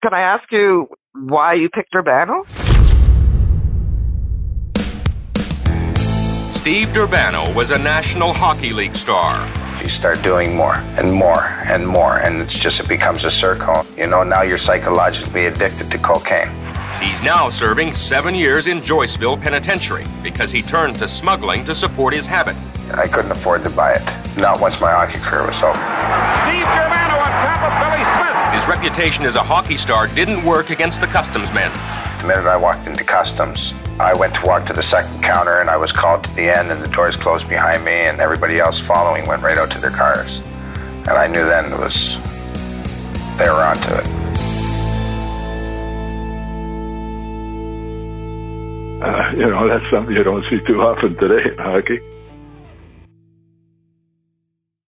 Can I ask you why you picked Durbano? Steve Durbano was a National Hockey League star. You start doing more and more and more, and it's just, it becomes a circle. You know, now you're psychologically addicted to cocaine. He's now serving seven years in Joyceville Penitentiary because he turned to smuggling to support his habit. I couldn't afford to buy it, not once my hockey career was over. Steve Durbano reputation as a hockey star didn't work against the customs men. The minute I walked into customs, I went to walk to the second counter and I was called to the end and the doors closed behind me and everybody else following went right out to their cars. And I knew then it was they were onto it. Uh, you know, that's something you don't see too often today in hockey.